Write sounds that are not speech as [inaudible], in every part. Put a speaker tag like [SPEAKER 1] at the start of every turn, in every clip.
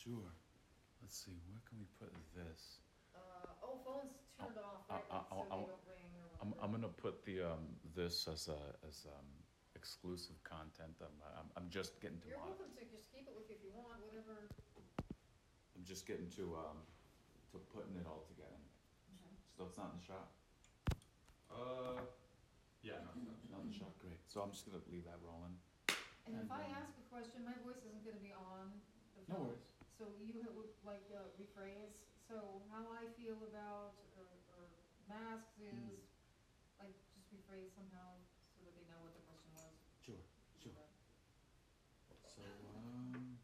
[SPEAKER 1] Sure. Let's see, where can we put this?
[SPEAKER 2] Uh, oh, phones turned off,
[SPEAKER 1] I-
[SPEAKER 2] right,
[SPEAKER 1] I-
[SPEAKER 2] like, so
[SPEAKER 1] I-
[SPEAKER 2] they
[SPEAKER 1] I-
[SPEAKER 2] don't ring or
[SPEAKER 1] I'm,
[SPEAKER 2] whatever.
[SPEAKER 1] I'm gonna put the, um, this as a, as, um, exclusive content. I'm, I'm, I'm just getting to
[SPEAKER 2] You're
[SPEAKER 1] mon-
[SPEAKER 2] welcome to just keep it with you if you want, whatever.
[SPEAKER 1] I'm just getting to, um, to putting it all together. So it's not in the shop?
[SPEAKER 3] Uh, yeah, no, no.
[SPEAKER 1] Not in the shop, great. So I'm just gonna leave that rolling.
[SPEAKER 2] And if
[SPEAKER 1] And,
[SPEAKER 2] I ask a question, my voice isn't gonna be on the
[SPEAKER 1] No
[SPEAKER 2] phone.
[SPEAKER 1] worries.
[SPEAKER 2] So you ha- would like uh, rephrase, so how I feel about, or, or masks
[SPEAKER 1] Hmm.
[SPEAKER 2] is, like, just rephrase somehow so that they know what the question was.
[SPEAKER 1] Sure, sure. So, um,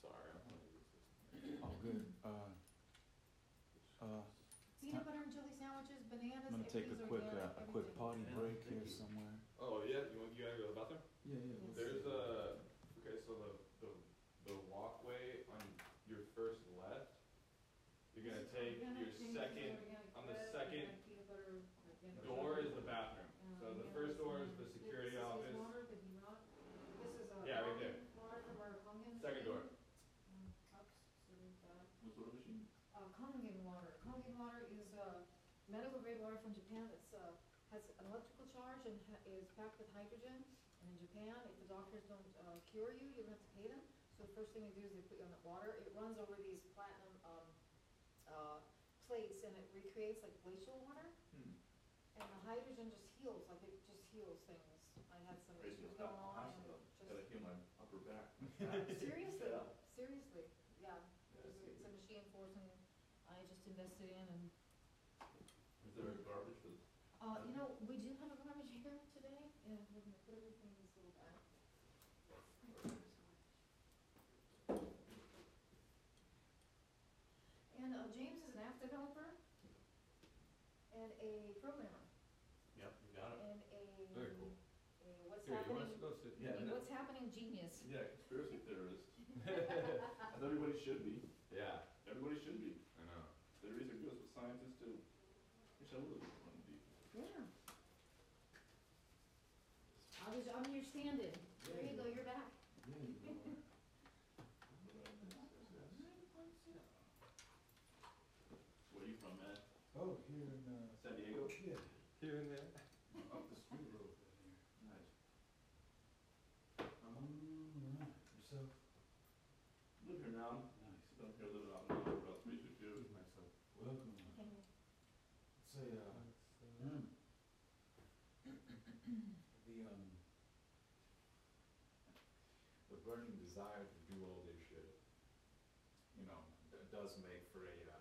[SPEAKER 3] Sorry, I'm gonna use this.
[SPEAKER 1] all good. Uh, uh,
[SPEAKER 2] Peanut butter and jelly sandwiches, bananas,
[SPEAKER 1] I'm gonna take
[SPEAKER 2] everything's
[SPEAKER 1] a quick, uh,
[SPEAKER 2] organic,
[SPEAKER 1] a quick
[SPEAKER 2] everything.
[SPEAKER 1] potty
[SPEAKER 3] Yeah,
[SPEAKER 1] break
[SPEAKER 3] thank
[SPEAKER 1] here
[SPEAKER 3] you.
[SPEAKER 1] somewhere.
[SPEAKER 3] Oh, yeah, you want, you gotta go to the bathroom?
[SPEAKER 1] Yeah, yeah.
[SPEAKER 2] Yes.
[SPEAKER 3] There's a, okay, so the, the, the walkway on your first left, you're gonna
[SPEAKER 2] This is
[SPEAKER 3] take your second, on the second
[SPEAKER 2] organic peanut butter, organic
[SPEAKER 3] door is the bathroom.
[SPEAKER 2] Uh,
[SPEAKER 3] So the first door is the security office.
[SPEAKER 2] water, did he not? This is a.
[SPEAKER 3] Yeah, right there.
[SPEAKER 2] Kangen Water from our Kangen.
[SPEAKER 3] Second door.
[SPEAKER 2] Oops, sorry about that.
[SPEAKER 4] What sort of machine?
[SPEAKER 2] Uh, Kangen water. Kangen water is, uh, medical grade water from Japan. It's, uh, has an electrical charge and is packed with hydrogen. And in Japan, if the doctors don't, uh, cure you, you don't have to pay them. So the first thing they do is they put you on that water. It runs over these platinum, um, plates and it recreates like glacial water.
[SPEAKER 3] Hmm.
[SPEAKER 2] And the hydrogen just heals, like it just heals things. I had some issues going on and
[SPEAKER 4] Gotta heal my upper back. [laughs] [laughs]
[SPEAKER 2] seriously,
[SPEAKER 4] Yeah.
[SPEAKER 2] seriously, yeah. It's,
[SPEAKER 4] it's
[SPEAKER 2] it's a machine for something I just invested in and,
[SPEAKER 4] Is there garbage for the?
[SPEAKER 2] uh, you know, we do have a garbage here today and we're gonna put everything in this little bag. And, uh, James is an app developer and a programmer
[SPEAKER 4] Yep, you got it.
[SPEAKER 2] and a.
[SPEAKER 3] Very cool.
[SPEAKER 2] A what's
[SPEAKER 3] Here, you want us
[SPEAKER 2] happening,
[SPEAKER 3] to go sit?
[SPEAKER 4] Yeah, no.
[SPEAKER 2] what's happening genius.
[SPEAKER 4] Yeah, conspiracy theorist. [laughs] [laughs] As everybody should be.
[SPEAKER 3] Yeah,
[SPEAKER 4] Everybody should be.
[SPEAKER 3] I know.
[SPEAKER 4] Theories are good for scientists too. Wish I would've wanted to be.
[SPEAKER 2] Yeah. I was, I'm your stand-in. There you go, you're back.
[SPEAKER 4] Where are you from, man?
[SPEAKER 1] Oh, here in, uh,
[SPEAKER 4] San Diego?
[SPEAKER 1] yeah,
[SPEAKER 3] Here and there.
[SPEAKER 1] up the street a little bit here.
[SPEAKER 4] Nice.
[SPEAKER 1] Um, right, yourself?
[SPEAKER 4] Live here now.
[SPEAKER 1] Nice.
[SPEAKER 4] Been here living out now for about three, six years.
[SPEAKER 3] myself.
[SPEAKER 1] Welcome. Say, uh, mm. [coughs] the, um, the burning desire to do all this shit, you know, that does make for a, uh,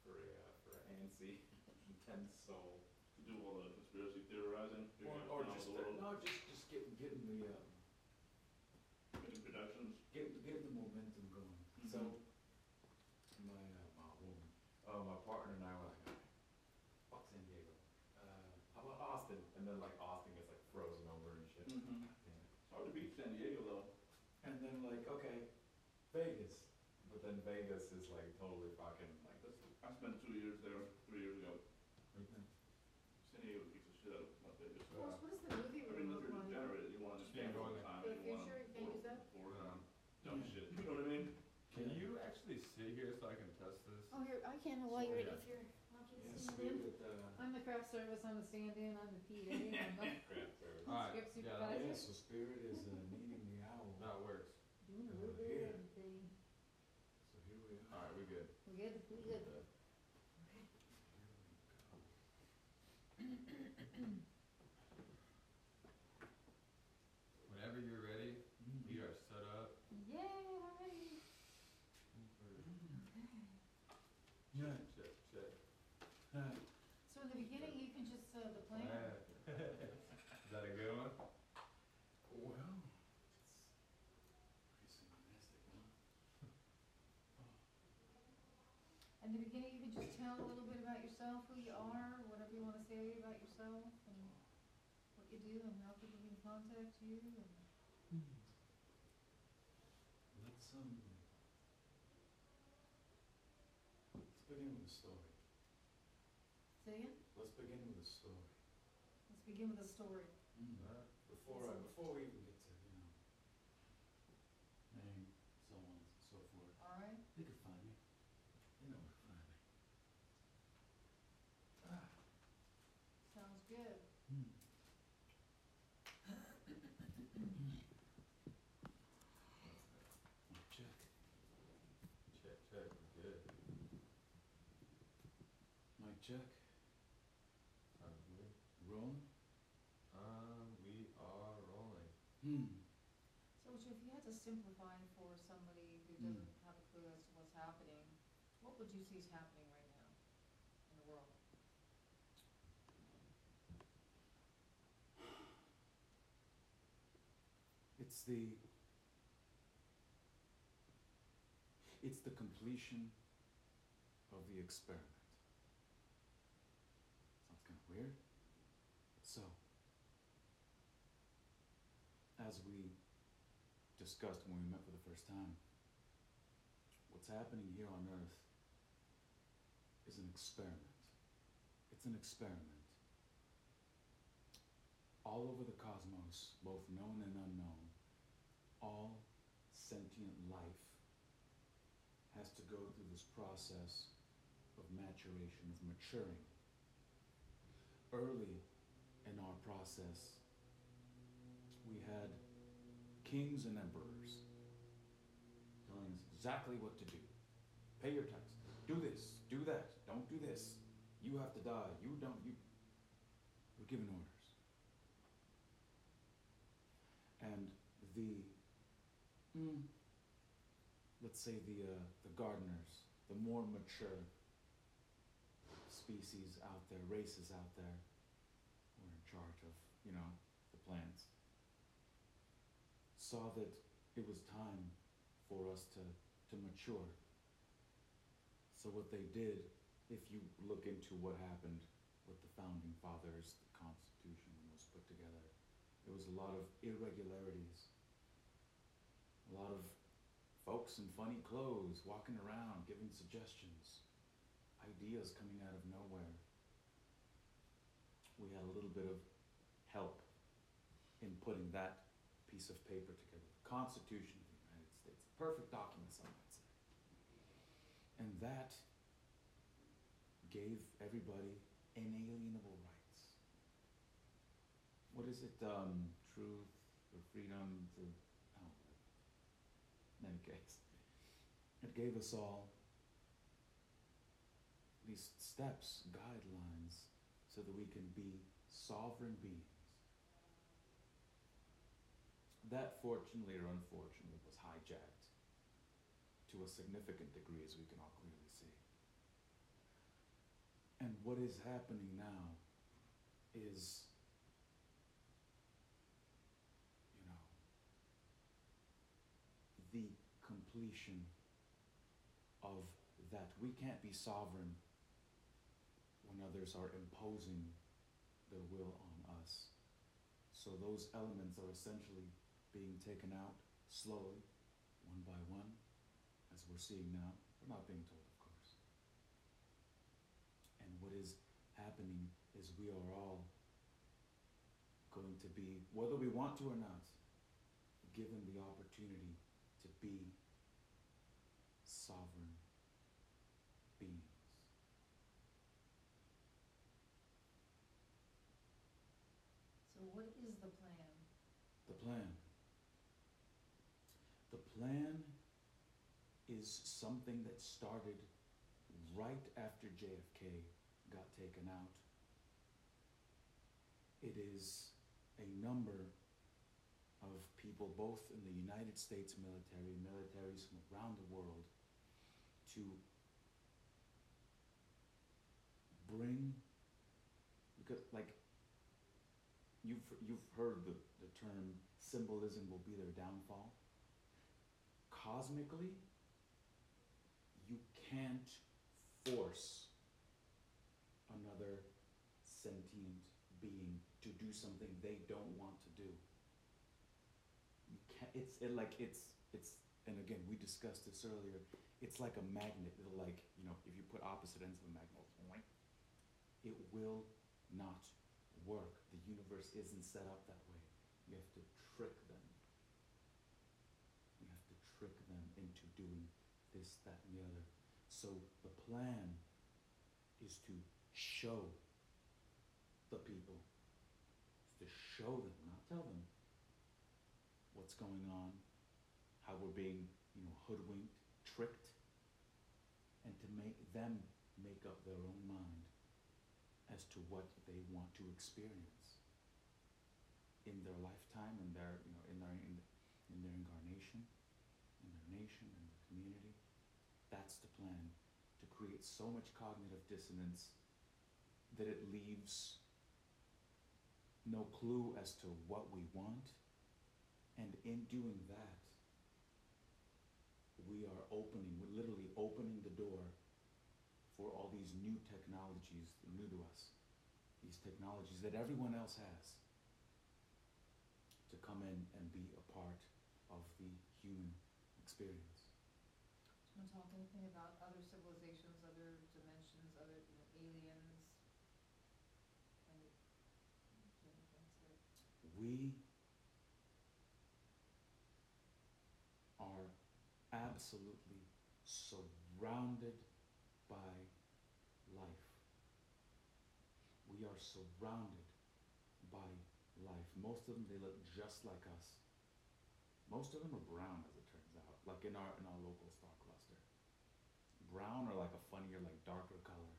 [SPEAKER 1] for a, uh, for an antsy, [laughs] intense soul.
[SPEAKER 4] To do all the conspiracy theorizing.
[SPEAKER 1] Or,
[SPEAKER 4] figuring
[SPEAKER 1] or just,
[SPEAKER 4] the
[SPEAKER 1] no, just, just getting, getting the, um,
[SPEAKER 4] Making productions.
[SPEAKER 1] getting, getting the momentum going. So, my, uh, my woman, uh, my partner and I were like, fuck San Diego. Uh, how about Austin? And then like Austin gets like frozen over and shit.
[SPEAKER 4] Mhm.
[SPEAKER 1] Damn it.
[SPEAKER 4] It's hard to beat San Diego though.
[SPEAKER 1] And then like, okay, Vegas. But then Vegas is like totally fucking like
[SPEAKER 4] That's, I spent two years there, three years ago.
[SPEAKER 1] Mhm.
[SPEAKER 4] San Diego beats the shit out of Las Vegas.
[SPEAKER 2] Of course, what is the movie
[SPEAKER 4] I
[SPEAKER 2] we're
[SPEAKER 4] mean, unless you're
[SPEAKER 2] on?
[SPEAKER 4] degenerate, you wanna just
[SPEAKER 3] Can't
[SPEAKER 4] spend
[SPEAKER 3] go
[SPEAKER 4] all
[SPEAKER 3] in
[SPEAKER 4] the time.
[SPEAKER 2] For the
[SPEAKER 4] you wanna
[SPEAKER 2] future, you can't use that?
[SPEAKER 4] For
[SPEAKER 3] Um,
[SPEAKER 4] dumb shit, you know what I mean?
[SPEAKER 3] Can you actually sit here so I can test this?
[SPEAKER 2] Oh, here, I can, while you're,
[SPEAKER 3] Yeah.
[SPEAKER 2] if you're, not
[SPEAKER 1] Yeah,
[SPEAKER 2] getting
[SPEAKER 1] sweet with, uh,
[SPEAKER 2] I'm the craft service, I'm the stand-in, I'm the PA, [laughs] I'm the
[SPEAKER 4] Grant service.
[SPEAKER 3] Alright,
[SPEAKER 2] script
[SPEAKER 3] yeah,
[SPEAKER 2] supervisor.
[SPEAKER 1] yeah, so spirit is uh, needing the owl.
[SPEAKER 3] That works.
[SPEAKER 2] Doing a little bit of everything.
[SPEAKER 1] So here we are.
[SPEAKER 3] Alright, we good.
[SPEAKER 2] We good, we good.
[SPEAKER 3] Whenever you're ready, we are set up.
[SPEAKER 2] Yay, alright.
[SPEAKER 1] Yeah.
[SPEAKER 3] Check, check.
[SPEAKER 1] Uh,
[SPEAKER 2] So in the beginning, you can just, uh, the plan,
[SPEAKER 3] Is that a good one?
[SPEAKER 1] well, it's pretty synchronistic, huh?
[SPEAKER 2] in the beginning, you can just tell a little bit about yourself, who you are, whatever you wanna say about yourself, and what you and how people can contact you, and
[SPEAKER 1] Let's, um, let's begin with a story.
[SPEAKER 2] say again,
[SPEAKER 1] Let's begin with a story.
[SPEAKER 2] let's begin with a story.
[SPEAKER 3] Alright.
[SPEAKER 1] Before, I, before we even get to, you know, name, so on and so forth. Check.
[SPEAKER 3] Sounds good.
[SPEAKER 1] Rolling?
[SPEAKER 3] Um, we are rolling.
[SPEAKER 1] Hmm.
[SPEAKER 2] So if you had to simplify for somebody who
[SPEAKER 1] Mm.
[SPEAKER 2] doesn't have a clue as to what's happening, what would you see is happening right now in the world?
[SPEAKER 1] It's the it's the completion of the experiment. Weird. So, as we discussed when we met for the first time, what's happening here on Earth is an experiment. It's an experiment. All over the cosmos, both known and unknown, all sentient life has to go through this process of maturation, of maturing. Early in our process, we had kings and emperors telling us exactly what to do. Pay your taxes. Do this. Do that. Don't do this. You have to die. You don't. You. We're given orders. And the, mm, let's say the uh, the gardeners, the more mature species out there, races out there, who are in charge of you know the plants, saw that it was time for us to to mature. So what they did, if you look into what happened with the founding fathers, the Constitution was put together, there was a lot of irregularities, a lot of folks in funny clothes walking around giving suggestions, ideas coming out of nowhere. We had a little bit of help in putting that piece of paper together. The Constitution of the United States, perfect document, some might say. And that gave everybody inalienable rights. What is it? Um, truth or freedom to. Oh, in any case, it gave us all steps, guidelines, so that we can be sovereign beings. That, fortunately or unfortunately, was hijacked to a significant degree, as we can all clearly see. And what is happening now is, you know, the completion of that. We can't be sovereign others are imposing their will on us. So those elements are essentially being taken out slowly, one by one, as we're seeing now. We're not being told, of course. And what is happening is we are all going to be, whether we want to or not, given the opportunity to be sovereign beings.
[SPEAKER 2] So what is the plan?
[SPEAKER 1] The plan. The plan is something that started right after JFK got taken out. It is a number of people, both in the United States military, militaries from around the world, to bring, because like, you've, you've heard the, the term symbolism will be their downfall. Cosmically, you can't force another sentient being to do something they don't want to do. You can't, it's it like it's it's and again we discussed this earlier. It's like a magnet. It'll like you know if you put opposite ends of a magnet, it will not work. The universe isn't set up that way. You have to trick them. You have to trick them into doing this, that, and the other. So the plan is to show the people, to show them, not tell them what's going on, how we're being, you know, hoodwinked, tricked, and to make them make up their own mind as to what they want to experience in their lifetime, in their, you know, in their, in, in their incarnation, in their nation, in their community. That's the plan, to create so much cognitive dissonance that it leaves no clue as to what we want. And in doing that, we are opening, we're literally opening the door for all these new technologies, new to us, technologies that everyone else has, to come in and be a part of the human experience.
[SPEAKER 2] Do you wanna talk anything about other civilizations, other dimensions, other, you know, aliens? Any, do you have anything to say?
[SPEAKER 1] We are absolutely surrounded by life. We are surrounded by life. Most of them, they look just like us. Most of them are brown, as it turns out, like in our, in our local star cluster. Brown or like a funnier, like darker color.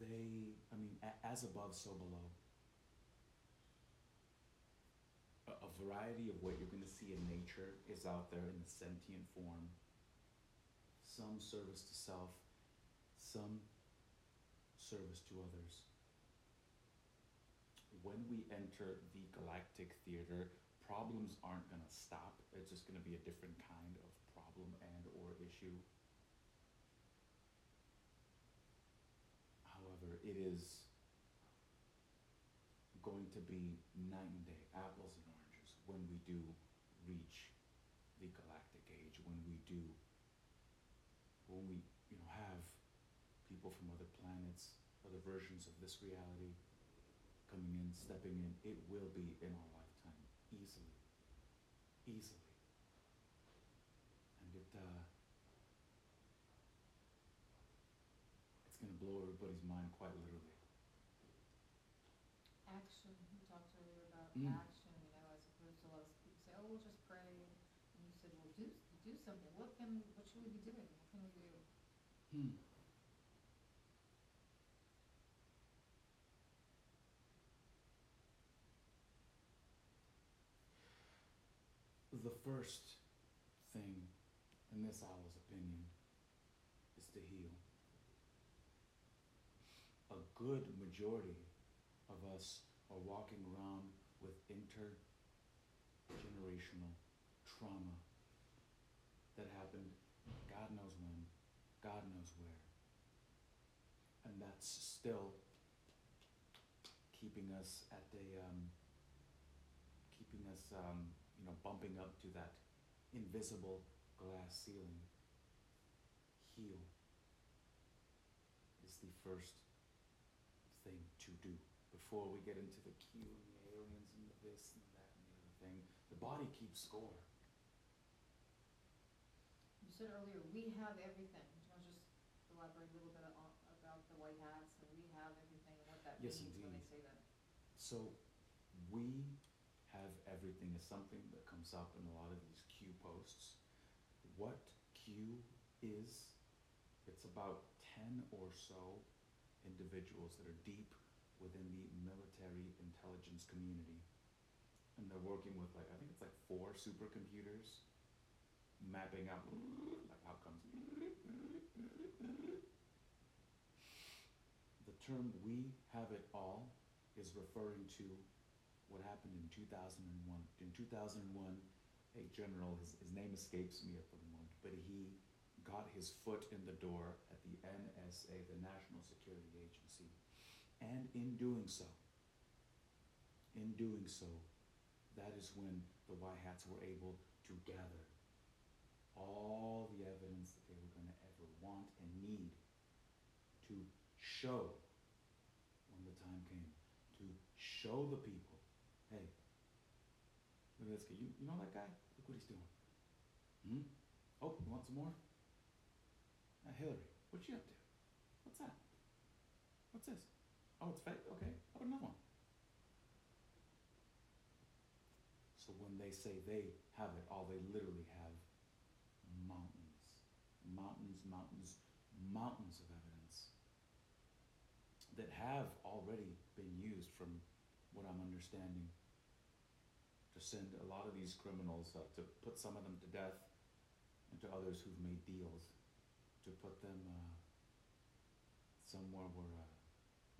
[SPEAKER 1] They, I mean, a- as above, so below. A, a variety of what you're gonna see in nature is out there in the sentient form. Some service to self, some service to others. When we enter the galactic theater, problems aren't gonna stop. It's just gonna be a different kind of problem and or issue. However, it is going to be night and day, apples and oranges, when we do reach the galactic age, when we do, when we, you know, have people from other planets, other versions of this reality coming in, stepping in, it will be in our lifetime, easily, easily. And it, uh, it's gonna blow everybody's mind quite literally.
[SPEAKER 2] Action, we talked earlier about
[SPEAKER 1] Mm.
[SPEAKER 2] action, you know, as opposed to a lot of people say, oh, we'll just pray. And you said, well, do, do something. What can, what should we be doing? What can we do?
[SPEAKER 1] Hmm. The first thing, in this owl's opinion, is to heal. A good majority of us are walking around with intergenerational trauma that happened God knows when, God knows where. And that's still keeping us at a, um, keeping us, um, you know, bumping up to that invisible glass ceiling. Heal is the first thing to do before we get into the Q and the aliens and the this and that and the other thing. The body keeps score.
[SPEAKER 2] You said earlier, we have everything. Do you want to just elaborate a little bit on, about the white hats and we have everything and what that
[SPEAKER 1] Yes,
[SPEAKER 2] means when they say that?
[SPEAKER 1] So, we everything is something that comes up in a lot of these Q posts. What Q is, it's about ten or so individuals that are deep within the military intelligence community. And they're working with like, I think it's like four supercomputers, mapping out like outcomes. The term "we have it all" is referring to what happened in two thousand and one. In two thousand and one, a general, his, his name escapes me at the moment, but he got his foot in the door at the NSA, the National Security Agency. And in doing so, in doing so, that is when the White Hats were able to gather all the evidence that they were gonna ever want and need to show when the time came, to show the people, look at this guy, you, you know that guy? Look what he's doing. Hmm? Oh, you want some more? Uh, Hillary, what you up to? What's that? What's this? Oh, it's fake? Okay, how about another one? So when they say they have it all, they literally have mountains, mountains, mountains, mountains of evidence that have already been used from what I'm understanding send a lot of these criminals uh, to put some of them to death and to others who've made deals to put them uh, somewhere where uh,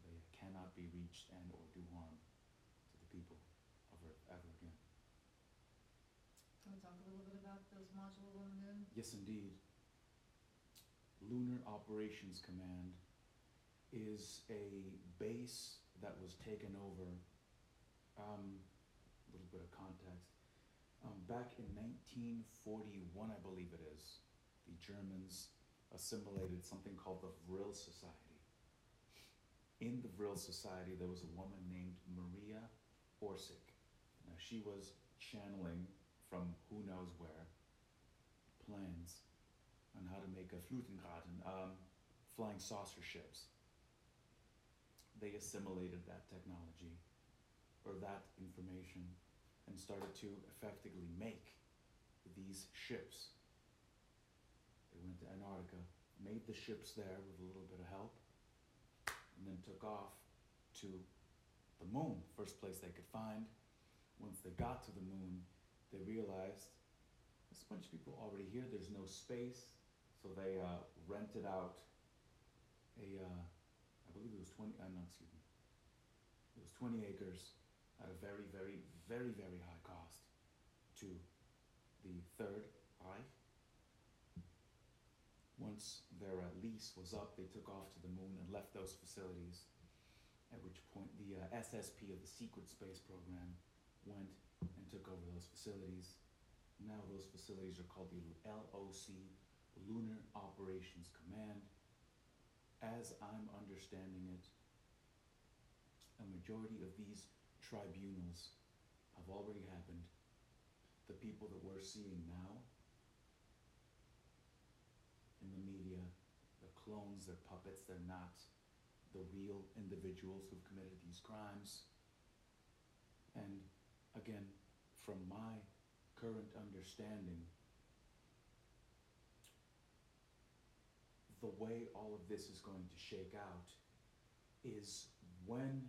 [SPEAKER 1] they cannot be reached and or do harm to the people of Earth ever again.
[SPEAKER 2] Can we talk a little bit about those modules on the moon?
[SPEAKER 1] Yes, indeed. Lunar Operations Command is a base that was taken over. Um, bit of context. Um, back in 1941, I believe it is, the Germans assimilated something called the Vril Society. In the Vril Society, there was a woman named Maria Orsic. Now, she was channeling from who knows where plans on how to make a Flutengraten, um, flying saucer ships. They assimilated that technology or that information and started to effectively make these ships. They went to Antarctica, made the ships there with a little bit of help, and then took off to the moon, first place they could find. Once they got to the moon, they realized there's a bunch of people already here, there's no space, so they uh, rented out a, uh, I believe it was 20, uh, no, excuse me, it was 20 acres at a very, very, very, very high cost to the Third eye. Once their uh, lease was up, they took off to the moon and left those facilities. At which point, the uh, SSP of the secret space program went and took over those facilities. Now, those facilities are called the LOC, Lunar Operations Command. As I'm understanding it, a majority of these tribunals have already happened. The people that we're seeing now in the media, the clones, they're puppets, they're not the real individuals who've committed these crimes. And again, from my current understanding, the way all of this is going to shake out is when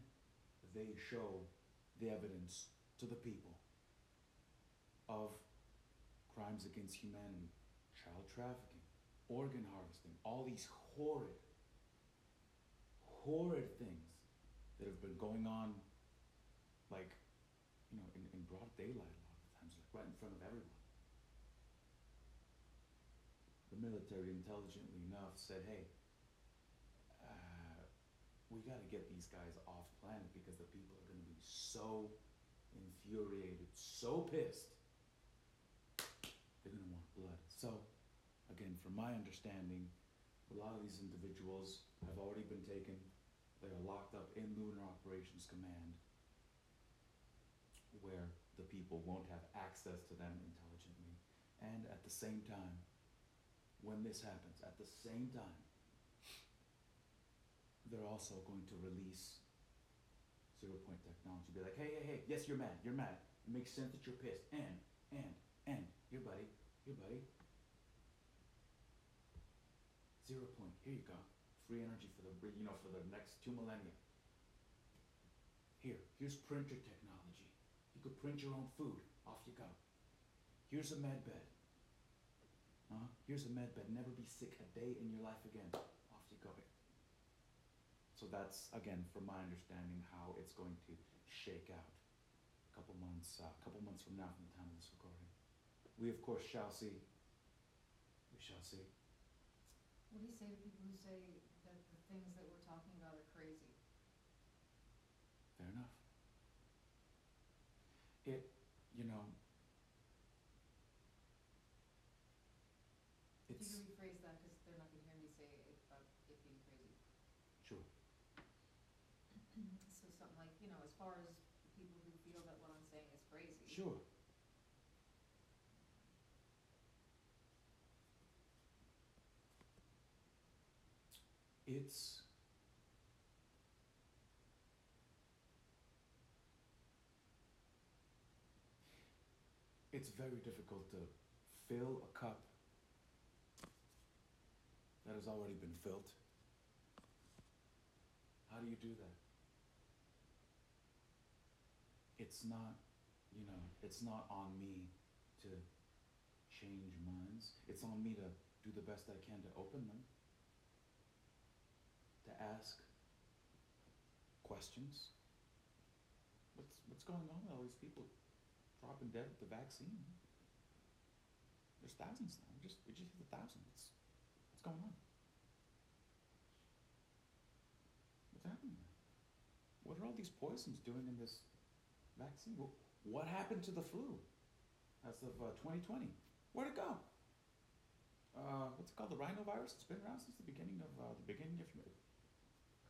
[SPEAKER 1] they show the evidence to the people of crimes against humanity, child trafficking, organ harvesting, all these horrid, horrid things that have been going on, like, you know, in, in broad daylight a lot of times, like right in front of everyone. The military, intelligently enough, said, hey, uh, we got to get these guys off planet because the people are going to be so infuriated, so pissed. They're going to want blood. So, again, from my understanding, a lot of these individuals have already been taken. They are locked up in Lunar Operations Command, where the people won't have access to them intelligently. And at the same time, when this happens, at the same time, they're also going to release zero point technology. Be like, hey, hey, hey, yes, you're mad, you're mad. It makes sense that you're pissed. And, and, and, your buddy, your buddy. Zero point, here you go. Free energy for the, you know, for the next two millennia. Here, here's printer technology. You could print your own food. Off you go. Here's a med bed. Huh? Here's a med bed. Never be sick a day in your life again. Off you go. So that's again, from my understanding, how it's going to shake out. A couple months, a uh, couple months from now, from the time of this recording, we of course shall see. We shall see.
[SPEAKER 2] What do you say to people who say that the things that we're talking about are crazy?
[SPEAKER 1] Fair enough. It, you know,
[SPEAKER 2] If
[SPEAKER 1] it's
[SPEAKER 2] you could rephrase that, cause they're not gonna hear me say it about it being crazy.
[SPEAKER 1] true.
[SPEAKER 2] So something like, you know, as far as people who feel that what I'm saying is crazy.
[SPEAKER 1] Sure. It's it's very difficult to fill a cup that has already been filled. How do you do that? It's not, you know, it's not on me to change minds. It's on me to do the best I can to open them, to ask questions. What's what's going on with all these people dropping dead with the vaccine? There's thousands now. We just we just hit the thousand. What's what's going on? What's happening? What are all these poisons doing in this vaccine? What, happened to the flu as of uh, 2020? Where'd it go? Uh, what's it called? The rhinovirus? It's been around since the beginning of uh, the beginning of.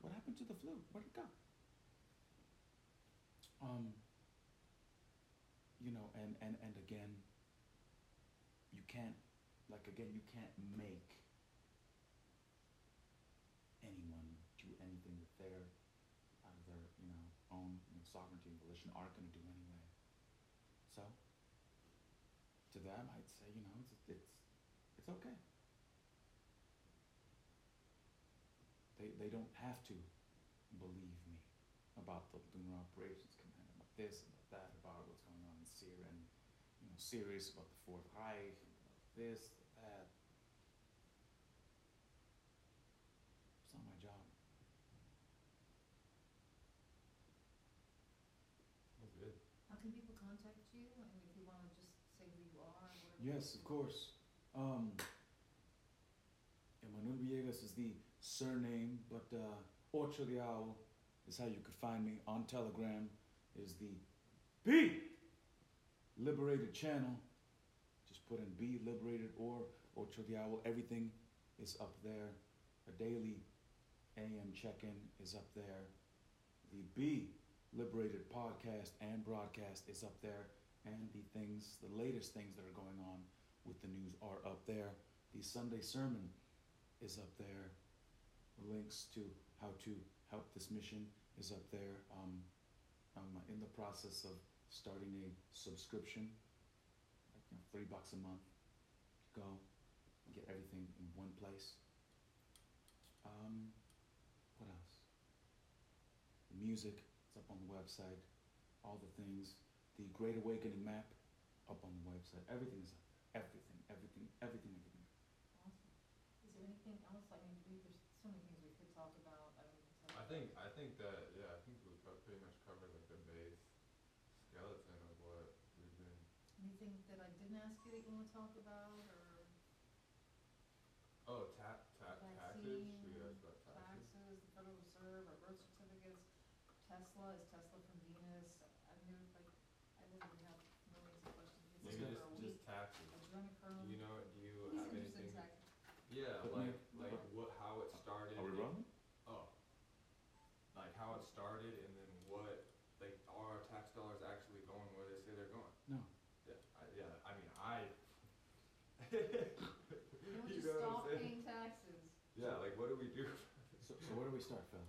[SPEAKER 1] What happened to the flu? Where'd it go? Um, you know, and, and, and again, you can't, like again, you can't make anyone do anything that they're out of their, you know, own you know, and aren't going to do anyway. So, to them, I'd say, you know, it's it's it's okay. They they don't have to believe me about the lunar operations command, about this, about that, about what's going on in Syria, and you know, serious about the Fourth Reich, about this, that. It's not my job.
[SPEAKER 3] That's good.
[SPEAKER 2] How can people contact you? I mean, if you wanna just say who you are, whatever.
[SPEAKER 1] Yes, of course. Um, Emmanuel Villegas is the surname, but uh, Ocho the Owl is how you could find me on Telegram. Is the Be Liberated channel. Just put in Be Liberated or Ocho the Owl. Everything is up there. A daily AM check-in is up there. The Be Liberated podcast and broadcast is up there, and the things, the latest things that are going on with the news are up there. The Sunday sermon is up there. The links to how to help this mission is up there. Um, I'm in the process of starting a subscription, like you know, three bucks a month. Go get everything in one place. Um, what else? The music is up on the website. All the things. The Great Awakening map up on the website. Everything is up. Everything, everything, everything, everything.
[SPEAKER 2] Awesome. Is there anything else, I mean, we, there's so many things we could talk about, I mean, we could talk
[SPEAKER 3] I think, I think that, yeah, I think we pro- pretty much covered like the base skeleton of what we've been,
[SPEAKER 2] Anything that I didn't ask you that you wanna talk about, or
[SPEAKER 3] oh, ta- ta- taxes, we asked about taxes.
[SPEAKER 2] taxes, the Federal Reserve, our birth certificates, Tesla, is Tesla from Venus? I knew, like, I literally have millions of questions. It's
[SPEAKER 3] Maybe
[SPEAKER 2] been
[SPEAKER 3] just,
[SPEAKER 2] for a week.
[SPEAKER 3] just taxes.
[SPEAKER 2] Adrenochrome.
[SPEAKER 3] Do you know, do you
[SPEAKER 2] Who's
[SPEAKER 3] have
[SPEAKER 2] interested in
[SPEAKER 3] anything?
[SPEAKER 2] taxes?
[SPEAKER 3] Yeah,
[SPEAKER 1] But
[SPEAKER 3] like,
[SPEAKER 1] Nick,
[SPEAKER 3] like
[SPEAKER 1] what-
[SPEAKER 3] what, how it started.
[SPEAKER 1] Are we
[SPEAKER 3] and- Oh. Like how it started and then what, like, are our tax dollars actually going where they say they're going?
[SPEAKER 1] No.
[SPEAKER 3] Yeah, I, yeah, I mean, I. [laughs]
[SPEAKER 2] You don't
[SPEAKER 3] You
[SPEAKER 2] just
[SPEAKER 3] know what I'm
[SPEAKER 2] stop
[SPEAKER 3] saying?
[SPEAKER 2] paying taxes.
[SPEAKER 3] Yeah, like what do we do?
[SPEAKER 1] So, so where do we start, fella?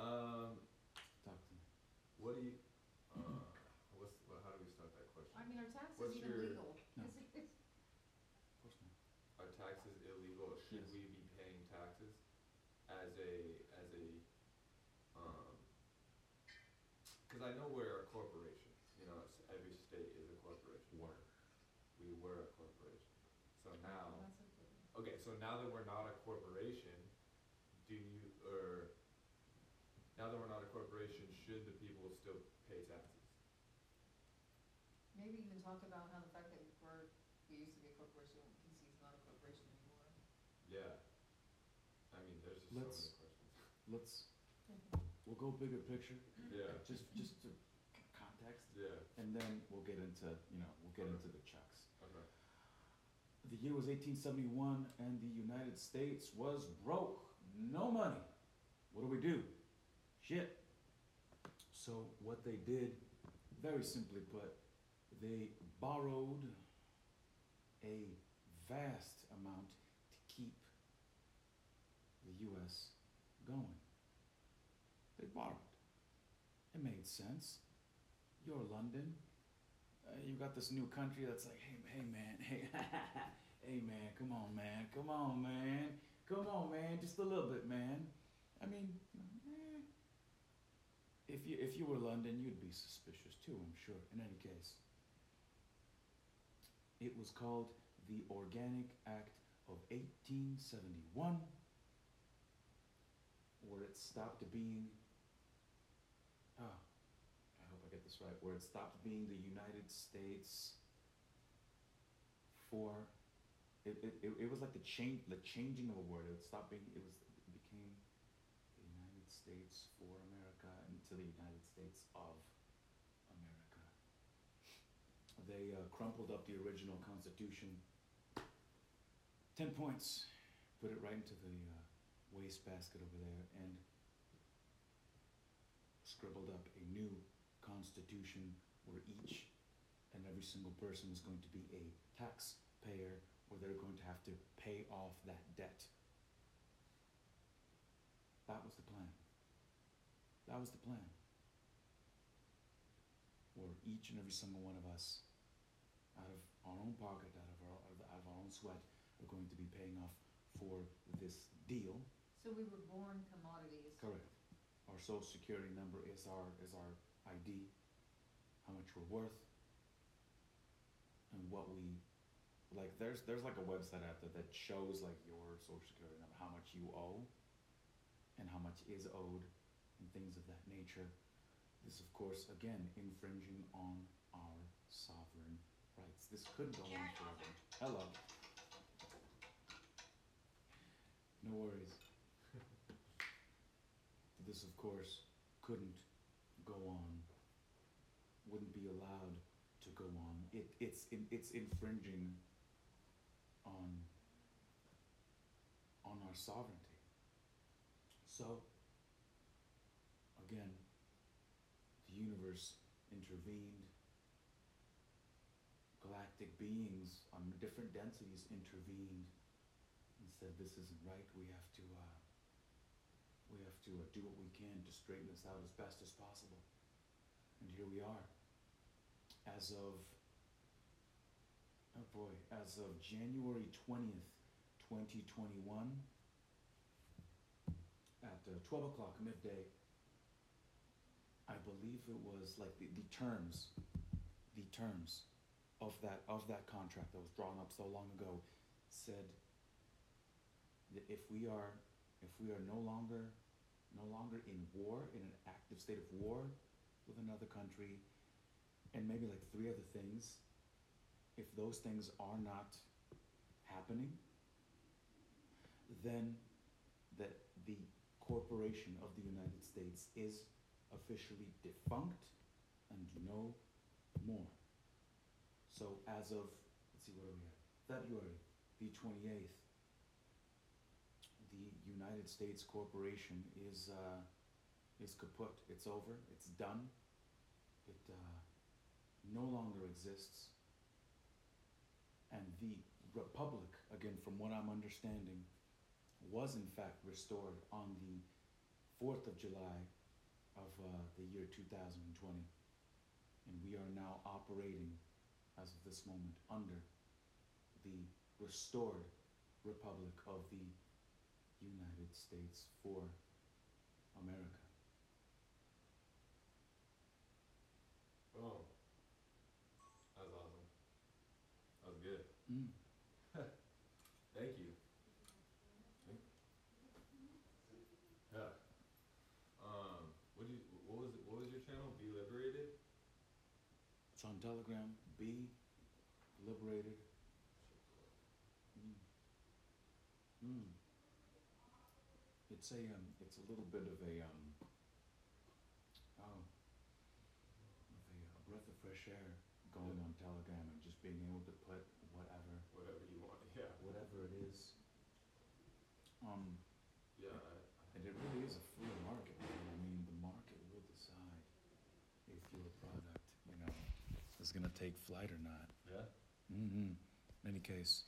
[SPEAKER 3] Um,
[SPEAKER 1] Talk to me.
[SPEAKER 3] what do you, uh, what's, what, how do we start that question?
[SPEAKER 2] I mean, are taxes
[SPEAKER 3] What's
[SPEAKER 2] even
[SPEAKER 3] your-
[SPEAKER 2] legal?
[SPEAKER 1] No.
[SPEAKER 2] Is it- it's-
[SPEAKER 1] Of course not.
[SPEAKER 3] Are taxes illegal? Should
[SPEAKER 1] Yes.
[SPEAKER 3] we be paying taxes as a, as a, um, cause I know we're a corporation, you know, it's, every state is a corporation.
[SPEAKER 1] Were.
[SPEAKER 3] We were a corporation. So now.
[SPEAKER 2] well, that's okay.
[SPEAKER 3] Okay, so now that we're not a corporation, do you, or, now that we're not a corporation, should the people still pay taxes?
[SPEAKER 2] Maybe even talk about how the fact that we're, we used to be a corporation, PC is not a corporation anymore.
[SPEAKER 3] Yeah. I mean, there's just so
[SPEAKER 1] Let's-
[SPEAKER 3] many questions.
[SPEAKER 1] Let's, [laughs] we'll go bigger picture,
[SPEAKER 3] Yeah,
[SPEAKER 1] just, just to c- context,
[SPEAKER 3] yeah,
[SPEAKER 1] and then we'll get into, you know, we'll get
[SPEAKER 3] Okay.
[SPEAKER 1] into the checks.
[SPEAKER 3] okay.
[SPEAKER 1] The year was eighteen seventy-one, and the United States was broke, no money. What do we do? Shit. So what they did, very simply put, they borrowed a vast amount to keep the U.S. going. They borrowed. It made sense. You're London. Uh, you got this new country that's like, hey, hey, man, [laughs] hey, hey, man, come on, man, come on, man, come on, man, just a little bit, man. I mean, eh, If you if you were London, you'd be suspicious too, I'm sure. In any case, it was called the Organic Act of 1871, where it stopped being. Ah, I hope I get this right. Where it stopped being the United States for. It, it, it, it was like the change the changing of a word. It stopped being. It was it became the United States for America into the United States of America. They uh, crumpled up the original Constitution. Ten points, put it right into the uh, wastebasket over there, and scribbled up a new Constitution where each and every single person is going to be a taxpayer, where they're going to have to pay off that debt. That was the plan. That was the plan. Where each and every single one of us, out of our own pocket, out of our, out of, our own sweat, we are going to be paying off for this deal.
[SPEAKER 2] So we were born commodities.
[SPEAKER 1] Correct. Our social security number is our, is our ID, how much we're worth, and what we, like, there's, there's like a website out there that shows like your social security number, how much you owe, and how much is owed, and things of that nature. This, of course, again, infringing on our sovereign rights. This could go on forever. Hello. No worries. [laughs] This, of course, couldn't go on, wouldn't be allowed to go on. It, it's, in- it's infringing on, on our sovereignty. So, again, the universe intervened. Galactic beings on different densities intervened and said, "This isn't right. We have to, uh, we have to uh, do what we can to straighten this out as best as possible." And here we are. As of, oh boy, as of January twentieth, twenty twenty-one, at uh, twelve o'clock midday, I believe it was like the, the terms, the terms of that, of that contract that was drawn up so long ago said that if we are, if we are no longer, no longer in war, in an active state of war with another country, and maybe like three other things, if those things are not happening, then that the corporation of the United States is officially defunct and no more. So as of, let's see, what are we at? February the twenty-eighth, the United States Corporation is, uh, is kaput. It's over. It's done. It, uh, no longer exists. And the Republic, again, from what I'm understanding, was in fact restored on the fourth of July of, uh, the year two thousand and twenty. And we are now operating as of this moment under the restored Republic of the United States for America.
[SPEAKER 3] Oh. That was awesome. That was good.
[SPEAKER 1] Mm. [laughs]
[SPEAKER 3] Thank you. Yeah. Um, what do you, what was, it- what was your channel? Be Liberated?
[SPEAKER 1] It's on Telegram. Be liberated. Mm. Mm. It's a um, it's a little bit of a um, oh, of a, uh breath of fresh air going on Telegram and just being able to put whatever
[SPEAKER 3] Whatever you want, yeah.
[SPEAKER 1] whatever it is. Um,
[SPEAKER 3] Yeah, I,
[SPEAKER 1] and it really is a free market. man. I mean, the market will decide if your is gonna take flight or not.
[SPEAKER 3] yeah.
[SPEAKER 1] Mm-hmm. In any case,